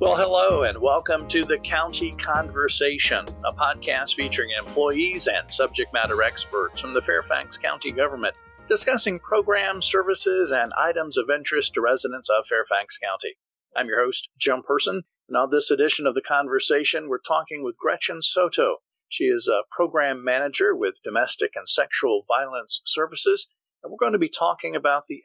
Well, hello, and welcome to the County Conversation, a podcast featuring employees and subject matter experts from the Fairfax County government discussing programs, services, and items of interest to residents of Fairfax County. I'm your host, Jim Person, and on this edition of the conversation, we're talking with Gretchen Soto. She is a program manager with Domestic and Sexual Violence Services, and we're going to be talking about the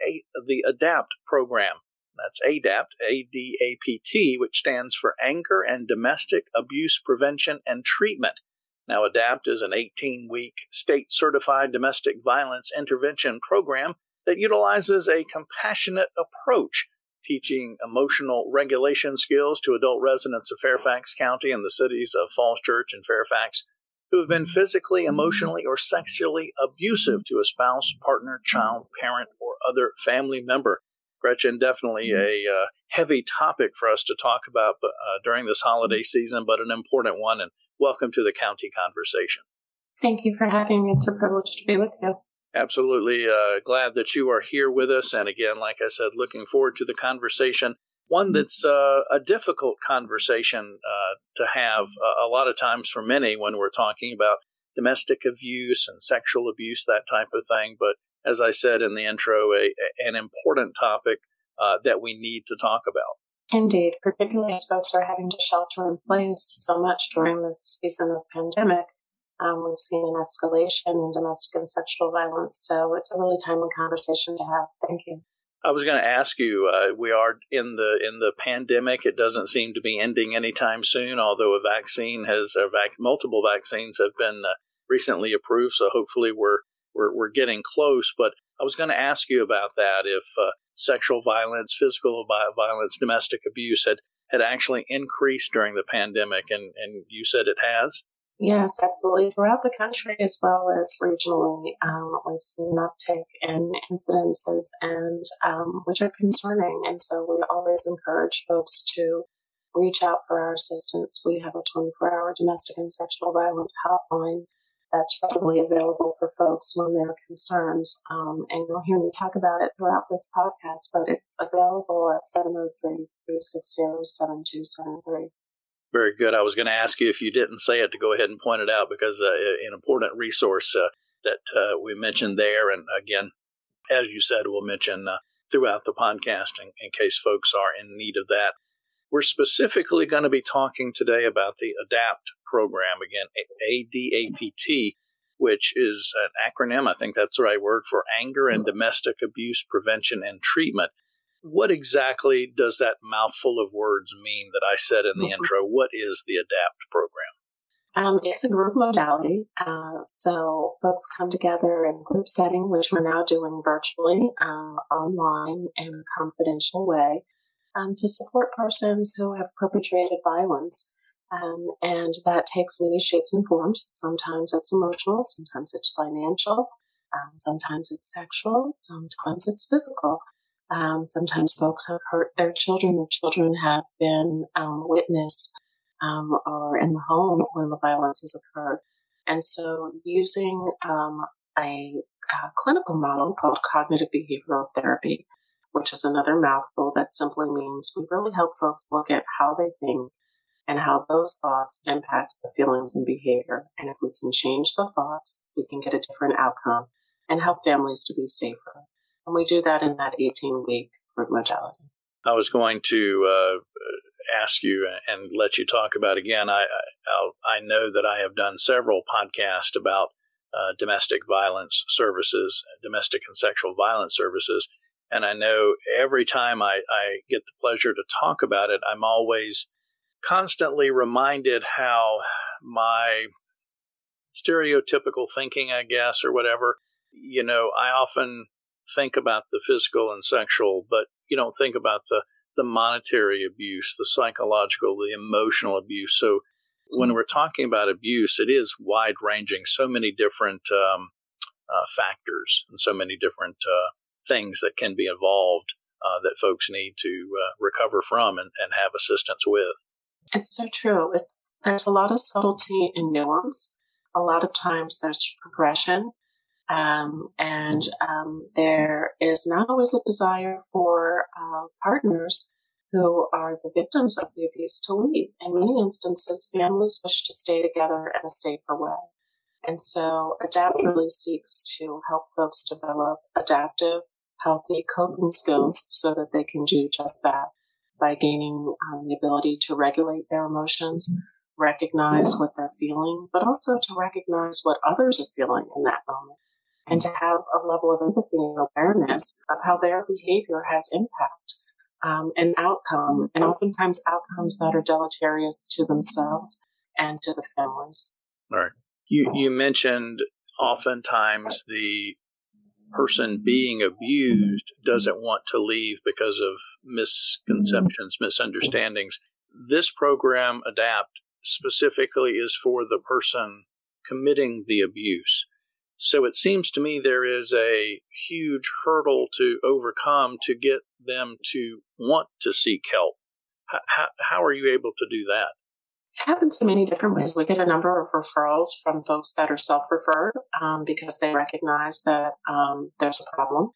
the ADAPT program. That's ADAPT, A D A P T, which stands for Anger and Domestic Abuse Prevention and Treatment. Now, ADAPT is an 18 week state certified domestic violence intervention program that utilizes a compassionate approach, teaching emotional regulation skills to adult residents of Fairfax County and the cities of Falls Church and Fairfax who have been physically, emotionally, or sexually abusive to a spouse, partner, child, parent, or other family member. Gretchen, definitely a uh, heavy topic for us to talk about uh, during this holiday season, but an important one. And welcome to the county conversation. Thank you for having me. It's a privilege to be with you. Absolutely uh, glad that you are here with us. And again, like I said, looking forward to the conversation. One that's uh, a difficult conversation uh, to have a lot of times for many when we're talking about domestic abuse and sexual abuse, that type of thing. But as I said in the intro, a, an important topic uh, that we need to talk about. Indeed, particularly as folks are having to shelter in place so much during this season of pandemic. Um, we've seen an escalation in domestic and sexual violence, so it's a really timely conversation to have. Thank you. I was going to ask you. Uh, we are in the in the pandemic. It doesn't seem to be ending anytime soon. Although a vaccine has, a vac- multiple vaccines have been uh, recently approved, so hopefully we're we're, we're getting close. But I was going to ask you about that if uh, sexual violence, physical violence, domestic abuse had, had actually increased during the pandemic, and, and you said it has? Yes, absolutely. Throughout the country as well as regionally, um, we've seen an uptick in incidences and um, which are concerning. And so we always encourage folks to reach out for our assistance. We have a 24 hour domestic and sexual violence hotline that's readily available for folks when there are concerns. Um, and you'll hear me talk about it throughout this podcast, but it's available at 703 360 7273. Very good. I was going to ask you if you didn't say it to go ahead and point it out because uh, an important resource uh, that uh, we mentioned there. And again, as you said, we'll mention uh, throughout the podcast in, in case folks are in need of that. We're specifically going to be talking today about the ADAPT program, again, ADAPT, which is an acronym, I think that's the right word, for Anger and Domestic Abuse Prevention and Treatment. What exactly does that mouthful of words mean that I said in the mm-hmm. intro? What is the ADAPT program? Um, it's a group modality. Uh, so folks come together in group setting, which we're now doing virtually, uh, online in a confidential way um, to support persons who have perpetrated violence. Um, and that takes many shapes and forms. Sometimes it's emotional, sometimes it's financial, um, sometimes it's sexual, sometimes it's physical. Um, sometimes folks have hurt their children, their children have been um, witnessed um, or in the home when the violence has occurred. And so using a, a clinical model called cognitive behavioral therapy which is another mouthful that simply means we really help folks look at how they think and how those thoughts impact the feelings and behavior. And if we can change the thoughts, we can get a different outcome and help families to be safer. And we do that in that 18 week group modality. I was going to uh, ask you and let you talk about again. I, I, I know that I have done several podcasts about uh, domestic violence services, domestic and sexual violence services. And I know every time I, I get the pleasure to talk about it, I'm always constantly reminded how my stereotypical thinking, I guess, or whatever, you know, I often think about the physical and sexual, but you don't think about the, the monetary abuse, the psychological, the emotional abuse. So when we're talking about abuse, it is wide ranging, so many different um, uh, factors and so many different uh, things that can be involved uh, that folks need to uh, recover from and, and have assistance with. It's so true. It's there's a lot of subtlety and nuance. A lot of times there's progression, um, and um, there is not always a desire for uh, partners who are the victims of the abuse to leave. In many instances, families wish to stay together in a safer way. And so ADAPT really seeks to help folks develop adaptive, healthy coping skills so that they can do just that by gaining um, the ability to regulate their emotions, recognize what they're feeling, but also to recognize what others are feeling in that moment and to have a level of empathy and awareness of how their behavior has impact um, and outcome, and oftentimes outcomes that are deleterious to themselves and to the families. Right. You you mentioned oftentimes the person being abused mm-hmm. doesn't want to leave because of misconceptions, mm-hmm. misunderstandings. This program, ADAPT, specifically is for the person committing the abuse. So it seems to me there is a huge hurdle to overcome to get them to want to seek help. How, how are you able to do that? Happens in many different ways. We get a number of referrals from folks that are self referred um, because they recognize that um, there's a problem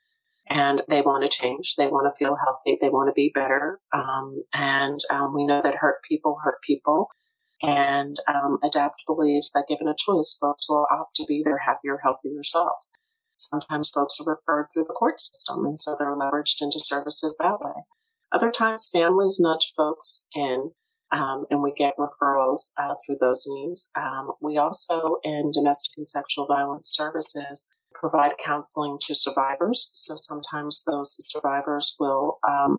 and they want to change. They want to feel healthy. They want to be better. Um, and um, we know that hurt people hurt people. And um, ADAPT believes that given a choice, folks will opt to be their happier, healthier selves. Sometimes folks are referred through the court system, and so they're leveraged into services that way. Other times, families nudge folks in, um, and we get referrals uh, through those means. Um, we also, in domestic and sexual violence services, provide counseling to survivors. So sometimes those survivors will um,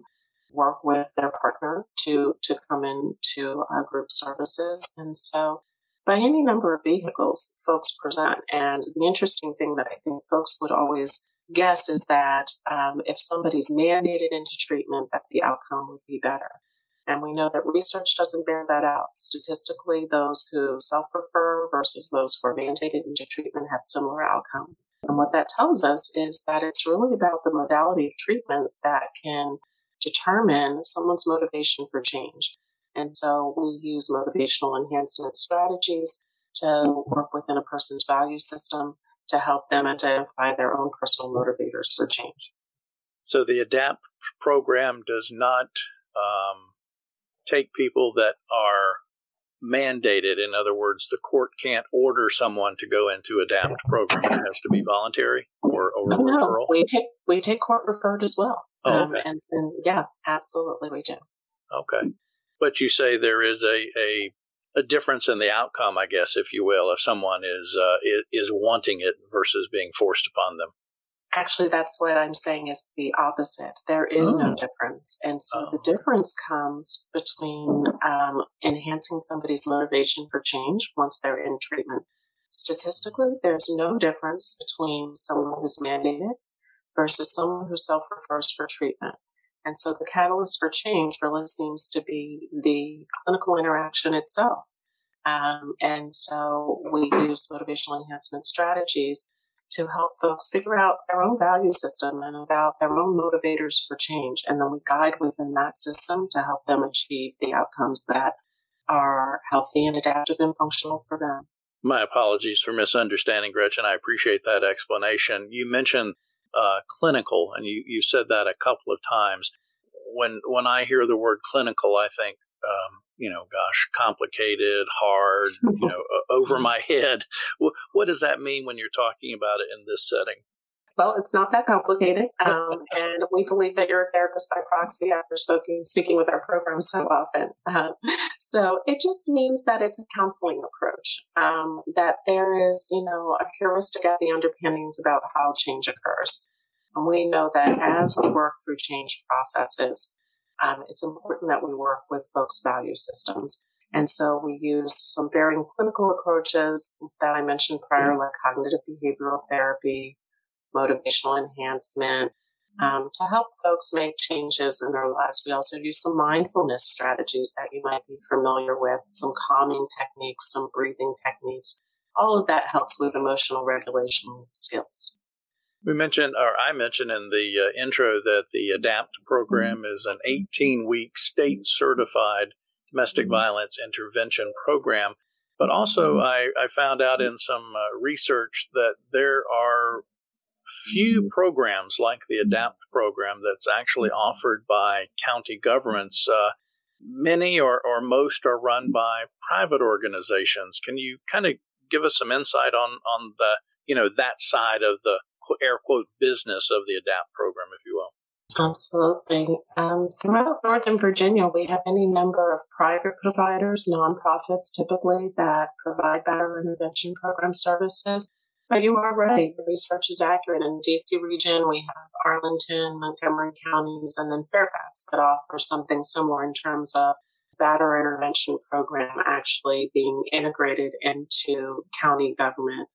work with their partner to to come into uh, group services, and so by any number of vehicles folks present. And the interesting thing that I think folks would always guess is that um, if somebody's mandated into treatment, that the outcome would be better. And we know that research doesn't bear that out. Statistically, those who self refer versus those who are mandated into treatment have similar outcomes. And what that tells us is that it's really about the modality of treatment that can determine someone's motivation for change. And so we use motivational enhancement strategies to work within a person's value system to help them identify their own personal motivators for change. So the ADAPT program does not um, take people that are mandated. In other words, the court can't order someone to go into a ADAPT program. It has to be voluntary or, or no, referral. We take we take court referred as well. Oh, um, okay. um, and, and yeah, absolutely, we do. Okay, but you say there is a, a a difference in the outcome, I guess, if you will, if someone is uh, is wanting it versus being forced upon them. Actually, that's what I'm saying is the opposite. There is oh. no difference. And so oh. the difference comes between um, enhancing somebody's motivation for change once they're in treatment. Statistically, there's no difference between someone who's mandated versus someone who self refers for treatment. And so the catalyst for change really seems to be the clinical interaction itself. Um, and so we use motivational enhancement strategies to help folks figure out their own value system and about their own motivators for change. And then we guide within that system to help them achieve the outcomes that are healthy and adaptive and functional for them. My apologies for misunderstanding, Gretchen. I appreciate that explanation. You mentioned uh, clinical, and you, you said that a couple of times. When when I hear the word clinical, I think um, you know, gosh, complicated, hard, you know, over my head. What does that mean when you're talking about it in this setting? Well, it's not that complicated, um, and we believe that you're a therapist by proxy after speaking speaking with our program so often. Um, so it just means that it's a counseling approach. Um, that there is, you know, a heuristic at the underpinnings about how change occurs, and we know that as we work through change processes, um, it's important that we work with folks' value systems. And so we use some varying clinical approaches that I mentioned prior, like cognitive behavioral therapy, motivational enhancement, um, to help folks make changes in their lives. We also use some mindfulness strategies that you might be familiar with, some calming techniques, some breathing techniques. All of that helps with emotional regulation skills. We mentioned, or I mentioned in the uh, intro, that the ADAPT program mm-hmm. is an 18 week state certified domestic mm-hmm. violence intervention program. But also, mm-hmm. I, I found out in some uh, research that there are few programs like the ADAPT program that's actually offered by county governments. Uh, many or, or most are run by private organizations. Can you kind of give us some insight on, on the, you know, that side of the air quote business of the ADAPT program, if you will? Absolutely. Um, throughout Northern Virginia, we have any number of private providers, nonprofits typically, that provide batterer intervention program services. But you are right, the research is accurate. In the DC region, we have Arlington, Montgomery counties, and then Fairfax that offer something similar in terms of batterer intervention program actually being integrated into county government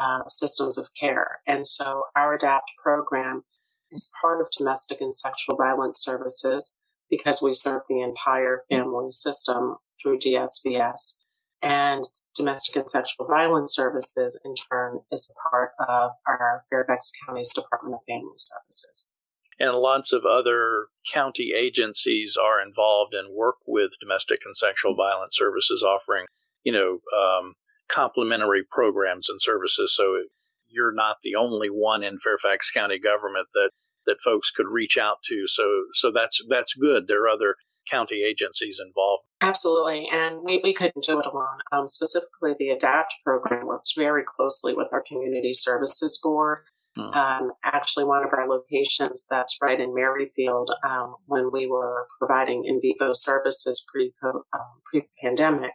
uh, systems of care. And so our ADAPT program is part of domestic and sexual violence services because we serve the entire family system through DSVS. And domestic and sexual violence services, in turn, is a part of our Fairfax County's Department of Family Services. And lots of other county agencies are involved and work with domestic and sexual violence services, offering, you know, um, complementary programs and services. So you're not the only one in Fairfax County government that that folks could reach out to. So so that's that's good. There are other county agencies involved. Absolutely, and we, we couldn't do it alone. Um, specifically, the ADAPT program works very closely with our Community Services Board. Hmm. Um, actually, one of our locations that's right in Merrifield, um, when we were providing in vivo services pre um, pre pandemic,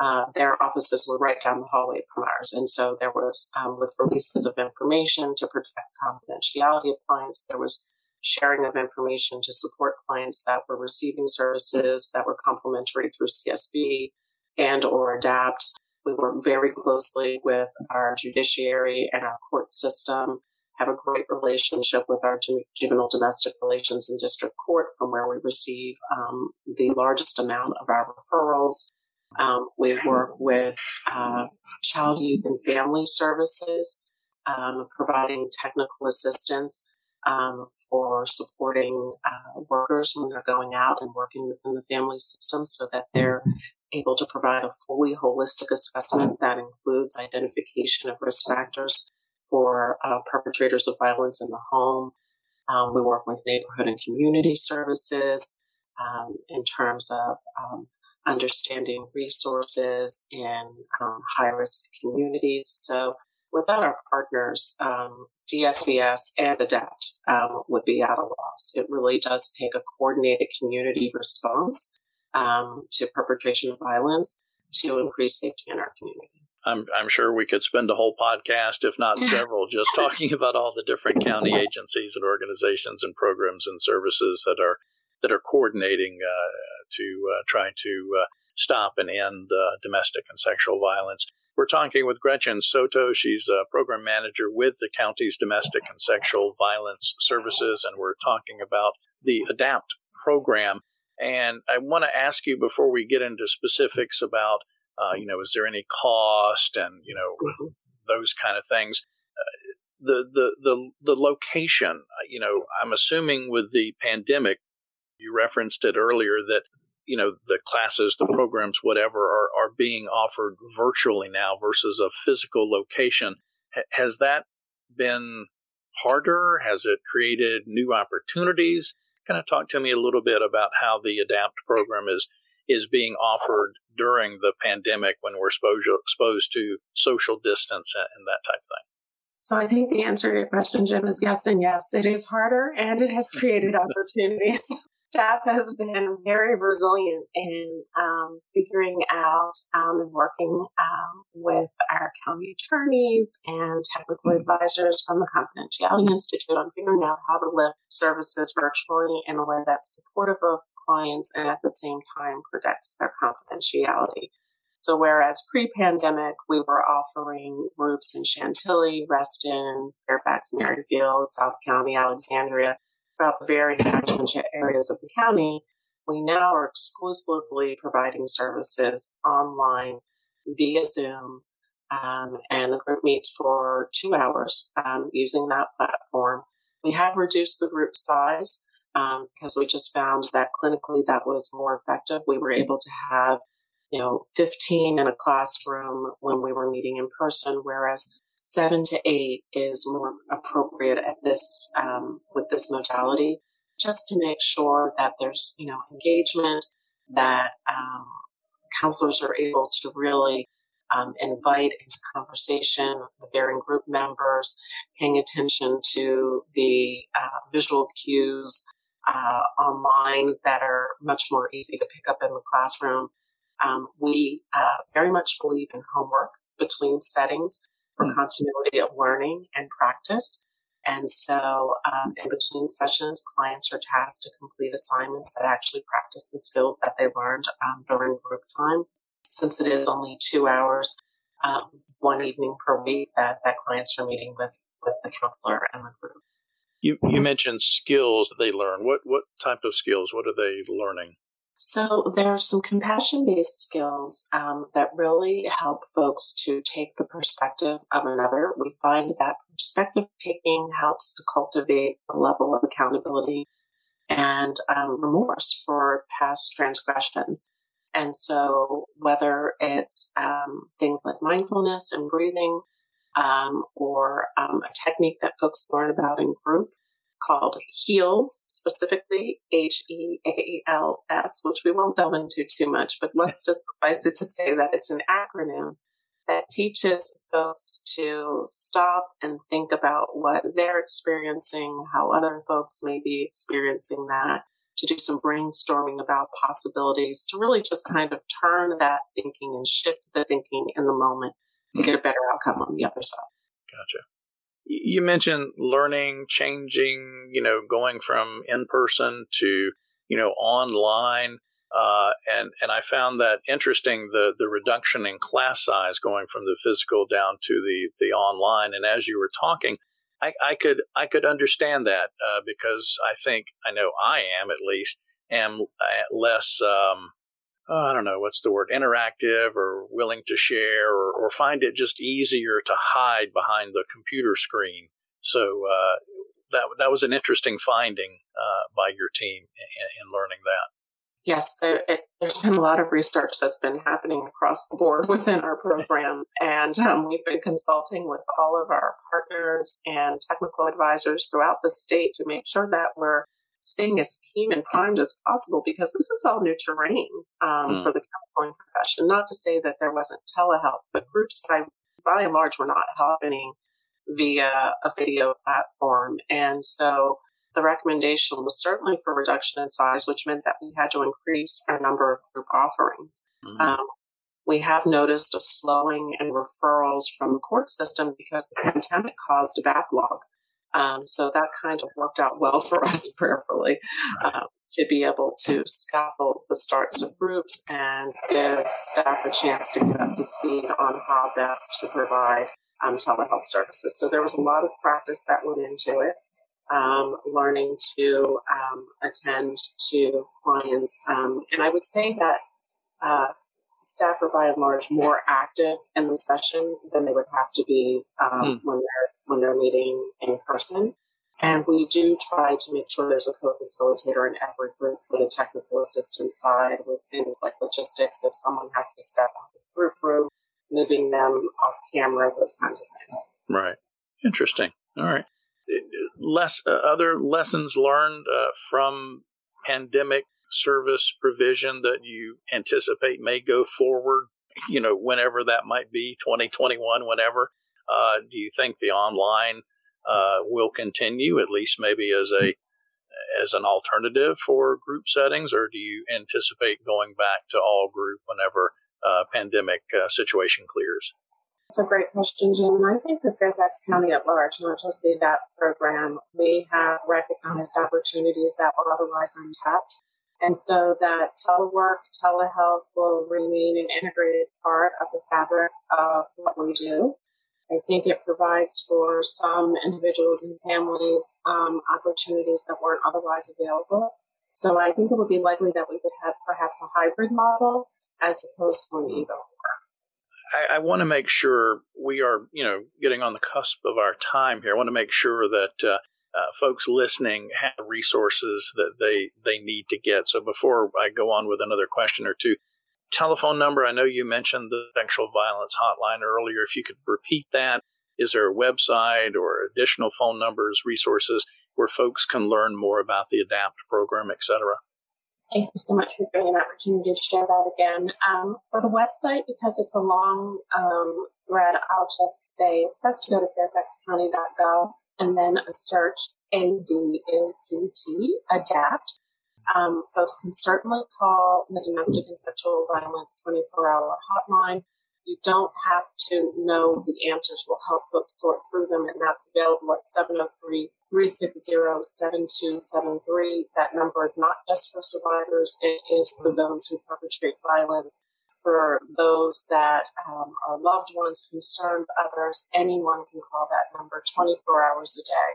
uh, their offices were right down the hallway from ours. And so there was, um, with releases of information to protect confidentiality of clients, there was sharing of information to support clients that were receiving services that were complementary through CSB and or adapt. We work very closely with our judiciary and our court system, have a great relationship with our juvenile domestic relations and district court from where we receive um, the largest amount of our referrals um, we work with uh, child, youth, and family services, um, providing technical assistance um, for supporting uh, workers when they're going out and working within the family system so that they're able to provide a fully holistic assessment that includes identification of risk factors for uh, perpetrators of violence in the home. Um, we work with neighborhood and community services um, in terms of um, understanding resources in um, high risk communities. So without our partners, um, DSVS and ADAPT um, would be at a loss. It really does take a coordinated community response um, to perpetration of violence to increase safety in our community. I'm, I'm sure we could spend a whole podcast, if not several, just talking about all the different county agencies and organizations and programs and services that are that are coordinating uh, to uh, try to uh, stop and end uh, domestic and sexual violence. We're talking with Gretchen Soto. She's a program manager with the county's domestic and sexual violence services, and we're talking about the ADAPT program. And I want to ask you before we get into specifics about, uh, you know, is there any cost and you know mm-hmm. those kind of things. Uh, the the the the location, you know, I'm assuming with the pandemic, you referenced it earlier that you know the classes the programs whatever are, are being offered virtually now versus a physical location. H- has that been harder? Has it created new opportunities? Kind of talk to me a little bit about how the adapt program is is being offered during the pandemic when we're exposed, exposed to social distance and, and that type of thing. So I think the answer to your question, Jim, is yes and yes. It is harder and it has created opportunities staff has been very resilient in um, figuring out um, and working um, with our county attorneys and technical mm-hmm. advisors from the Confidentiality Institute on figuring out how to lift services virtually in a way that's supportive of clients and at the same time protects their confidentiality. So whereas pre-pandemic, we were offering groups in Chantilly, Reston, Fairfax, Merrifield, South County, Alexandria, about the very catchment areas of the county, we now are exclusively providing services online via Zoom. Um, and the group meets for two hours um, using that platform. We have reduced the group size um, because we just found that clinically that was more effective. We were able to have, you know, 15 in a classroom when we were meeting in person, whereas seven to eight is more appropriate at this um, with this modality, just to make sure that there's you know engagement, that um, counselors are able to really um, invite into conversation the varying group members, paying attention to the uh, visual cues uh, online that are much more easy to pick up in the classroom. Um, we uh, very much believe in homework between settings for mm. continuity of learning and practice. And so, um, in between sessions, clients are tasked to complete assignments that actually practice the skills that they learned um, during group time. Since it is only two hours, um, one evening per week, that, that clients are meeting with, with the counselor and the group. You, you mentioned skills that they learn. What, what type of skills? What are they learning? So there are some compassion based skills um, that really help folks to take the perspective of another. We find that perspective taking helps to cultivate a level of accountability and um, remorse for past transgressions. And so, whether it's um, things like mindfulness and breathing, um, or um, a technique that folks learn about in group, called HEALS, specifically H E A L S, which we won't delve into too much, but let's just suffice it to say that it's an acronym that teaches folks to stop and think about what they're experiencing, how other folks may be experiencing that, to do some brainstorming about possibilities, to really just kind of turn that thinking and shift the thinking in the moment to hmm. get a better outcome on the other side. Gotcha you mentioned learning, changing, you know, going from in person to, you know, online. Uh, and and I found that interesting the the reduction in class size going from the physical down to the the online. And as you were talking, I, I could I could understand that uh, because I think I know I am at least am uh, less um, oh, I don't know what's the word, interactive or willing to share or, or find it just easier to hide behind the computer screen. So uh, that that was an interesting finding uh, by your team in, in learning that. Yes, there, there's been a lot of research that's been happening across the board within our programs, and um, we've been consulting with all of our partners and technical advisors throughout the state to make sure that we're staying as keen and primed as possible because this is all new terrain um, mm. for the counseling profession. Not to say that there wasn't telehealth, but groups by by and large were not happening via a video platform, and so the recommendation was certainly for reduction in size, which meant that we had to increase our number of group offerings. Mm-hmm. Um, we have noticed a slowing in referrals from the court system because the pandemic caused a backlog. Um, so that kind of worked out well for us prayerfully um, to be able to scaffold the starts of groups and give staff a chance to get up to speed on how best to provide um, telehealth services. So there was a lot of practice that went into it. Um, learning to um, attend to clients. Um, and I would say that uh, staff are by and large more active in the session than they would have to be um, mm. when they're when they're meeting in person. And we do try to make sure there's a co-facilitator in every group for the technical assistance side with things like logistics. If someone has to step out of the group room, moving them off camera, those kinds of things. Right. Interesting. All right. Less uh, other lessons learned uh, from pandemic service provision that you anticipate may go forward. You know, whenever that might be, 2021, whenever. Uh, do you think the online uh, will continue, at least maybe as a as an alternative for group settings, or do you anticipate going back to all group whenever uh, pandemic uh, situation clears? It's a great question, Jim. And I think for Fairfax County at large, not just the ADAPT program, we have recognized opportunities that were otherwise untapped. And so that telework, telehealth will remain an integrated part of the fabric of what we do. I think it provides for some individuals and families um, opportunities that weren't otherwise available. So I think it would be likely that we would have perhaps a hybrid model as opposed to an hmm. either I, I want to make sure we are, you know, getting on the cusp of our time here. I want to make sure that uh, uh, folks listening have resources that they they need to get. So before I go on with another question or two, telephone number. I know you mentioned the sexual violence hotline earlier. If you could repeat that, Is there a website or additional phone numbers, resources where folks can learn more about the ADAPT program, et cetera? Thank you so much for giving an opportunity to share that again. Um, for the website, because it's a long um, thread, I'll just say it's best to go to fairfaxcounty.gov and then a search ADAPT, ADAPT. Um, folks can certainly call the Domestic and Sexual Violence 24 hour hotline. You don't have to know the answers. We'll help folks sort through them, and that's available at 703 360 7273. That number is not just for survivors, it is for those who perpetrate violence, for those that um, are loved ones, concerned others. Anyone can call that number 24 hours a day,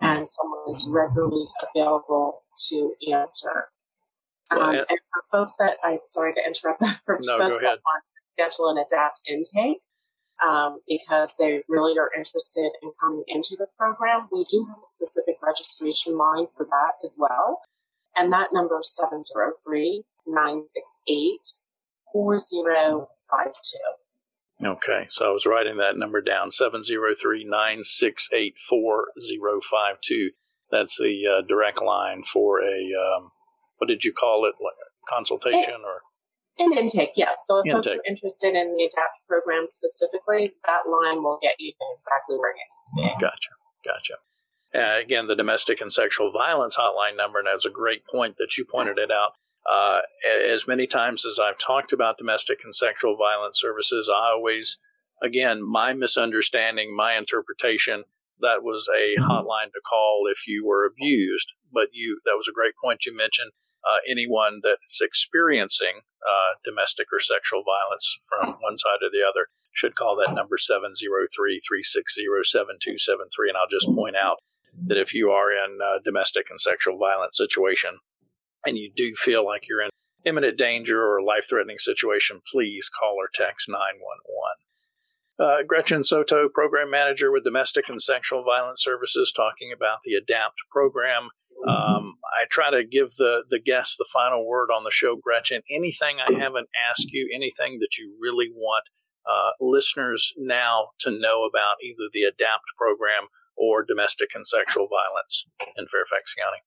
and someone is regularly available to answer. Um, and for folks that I'm sorry to interrupt, but for no, folks that want to schedule an adapt intake, um, because they really are interested in coming into the program, we do have a specific registration line for that as well. And that number is 703 968 4052. Okay, so I was writing that number down 703 968 4052. That's the uh, direct line for a um, what did you call it? Like a consultation or? An intake, yes. So if intake. folks are interested in the ADAPT program specifically, that line will get you exactly where you need to be. Gotcha. Gotcha. Uh, again, the domestic and sexual violence hotline number, and that's a great point that you pointed it out. Uh, as many times as I've talked about domestic and sexual violence services, I always, again, my misunderstanding, my interpretation, that was a mm-hmm. hotline to call if you were abused. But you, that was a great point you mentioned uh, anyone that's experiencing uh, domestic or sexual violence from one side or the other should call that number 703-360-7273 and i'll just point out that if you are in a domestic and sexual violence situation and you do feel like you're in imminent danger or a life-threatening situation please call or text 911 uh, Gretchen Soto, Program Manager with Domestic and Sexual Violence Services, talking about the ADAPT program. Um, I try to give the the guest the final word on the show, Gretchen. Anything I haven't asked you, anything that you really want uh, listeners now to know about either the ADAPT program or domestic and sexual violence in Fairfax County.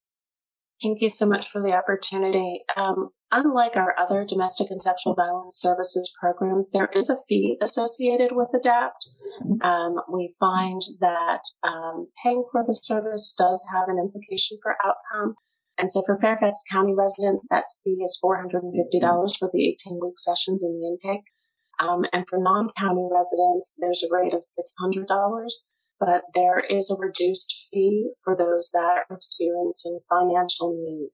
Thank you so much for the opportunity. Um, unlike our other domestic and sexual violence services programs, there is a fee associated with ADAPT. Um, we find that um, paying for the service does have an implication for outcome. And so for Fairfax County residents, that fee is $450 for the 18 week sessions in the intake. Um, and for non county residents, there's a rate of $600 but there is a reduced fee for those that are experiencing financial need.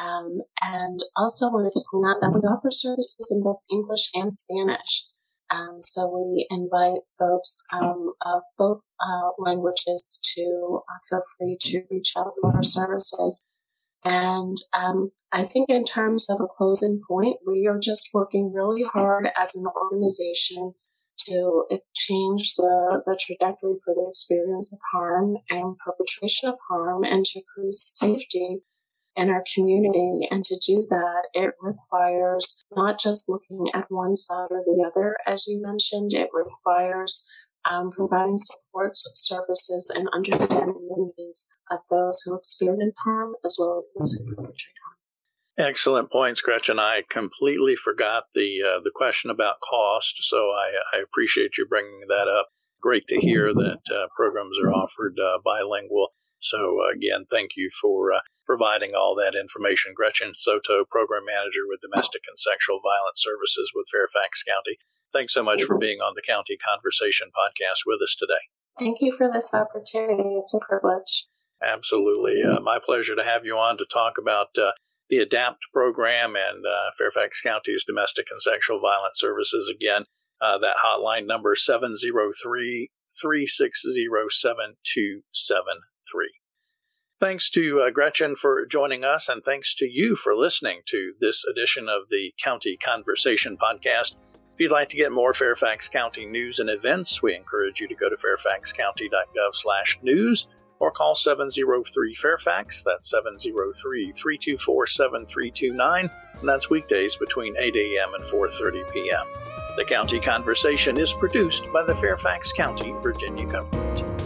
Um, and also wanted to point out that we offer services in both English and Spanish. Um, so we invite folks um, of both uh, languages to uh, feel free to reach out for our services. And um, I think in terms of a closing point, we are just working really hard as an organization to change the, the trajectory for the experience of harm and perpetration of harm and to increase safety in our community. And to do that, it requires not just looking at one side or the other, as you mentioned, it requires um, providing supports, services, and understanding the needs of those who experience harm as well as those who perpetrate Excellent points, Gretchen. I completely forgot the uh, the question about cost, so I, I, appreciate you bringing that up. Great to hear that uh, programs are offered uh, bilingual. So again, thank you for uh, providing all that information. Gretchen Soto, Program Manager with Domestic and Sexual Violence Services with Fairfax County. Thanks so much for being on the County Conversation podcast with us today. Thank you for this opportunity. It's a privilege. Absolutely. Uh, my pleasure to have you on to talk about uh, the ADAPT program and uh, Fairfax County's Domestic and Sexual Violence Services. Again, uh, that hotline number 703 360 7273. Thanks to uh, Gretchen for joining us, and thanks to you for listening to this edition of the County Conversation podcast. If you'd like to get more Fairfax County news and events, we encourage you to go to fairfaxcounty.gov/news or call 703 Fairfax. That's 703 324 7329. And that's weekdays between 8 a.m. and 4.30 p.m. The County Conversation is produced by the Fairfax County, Virginia government.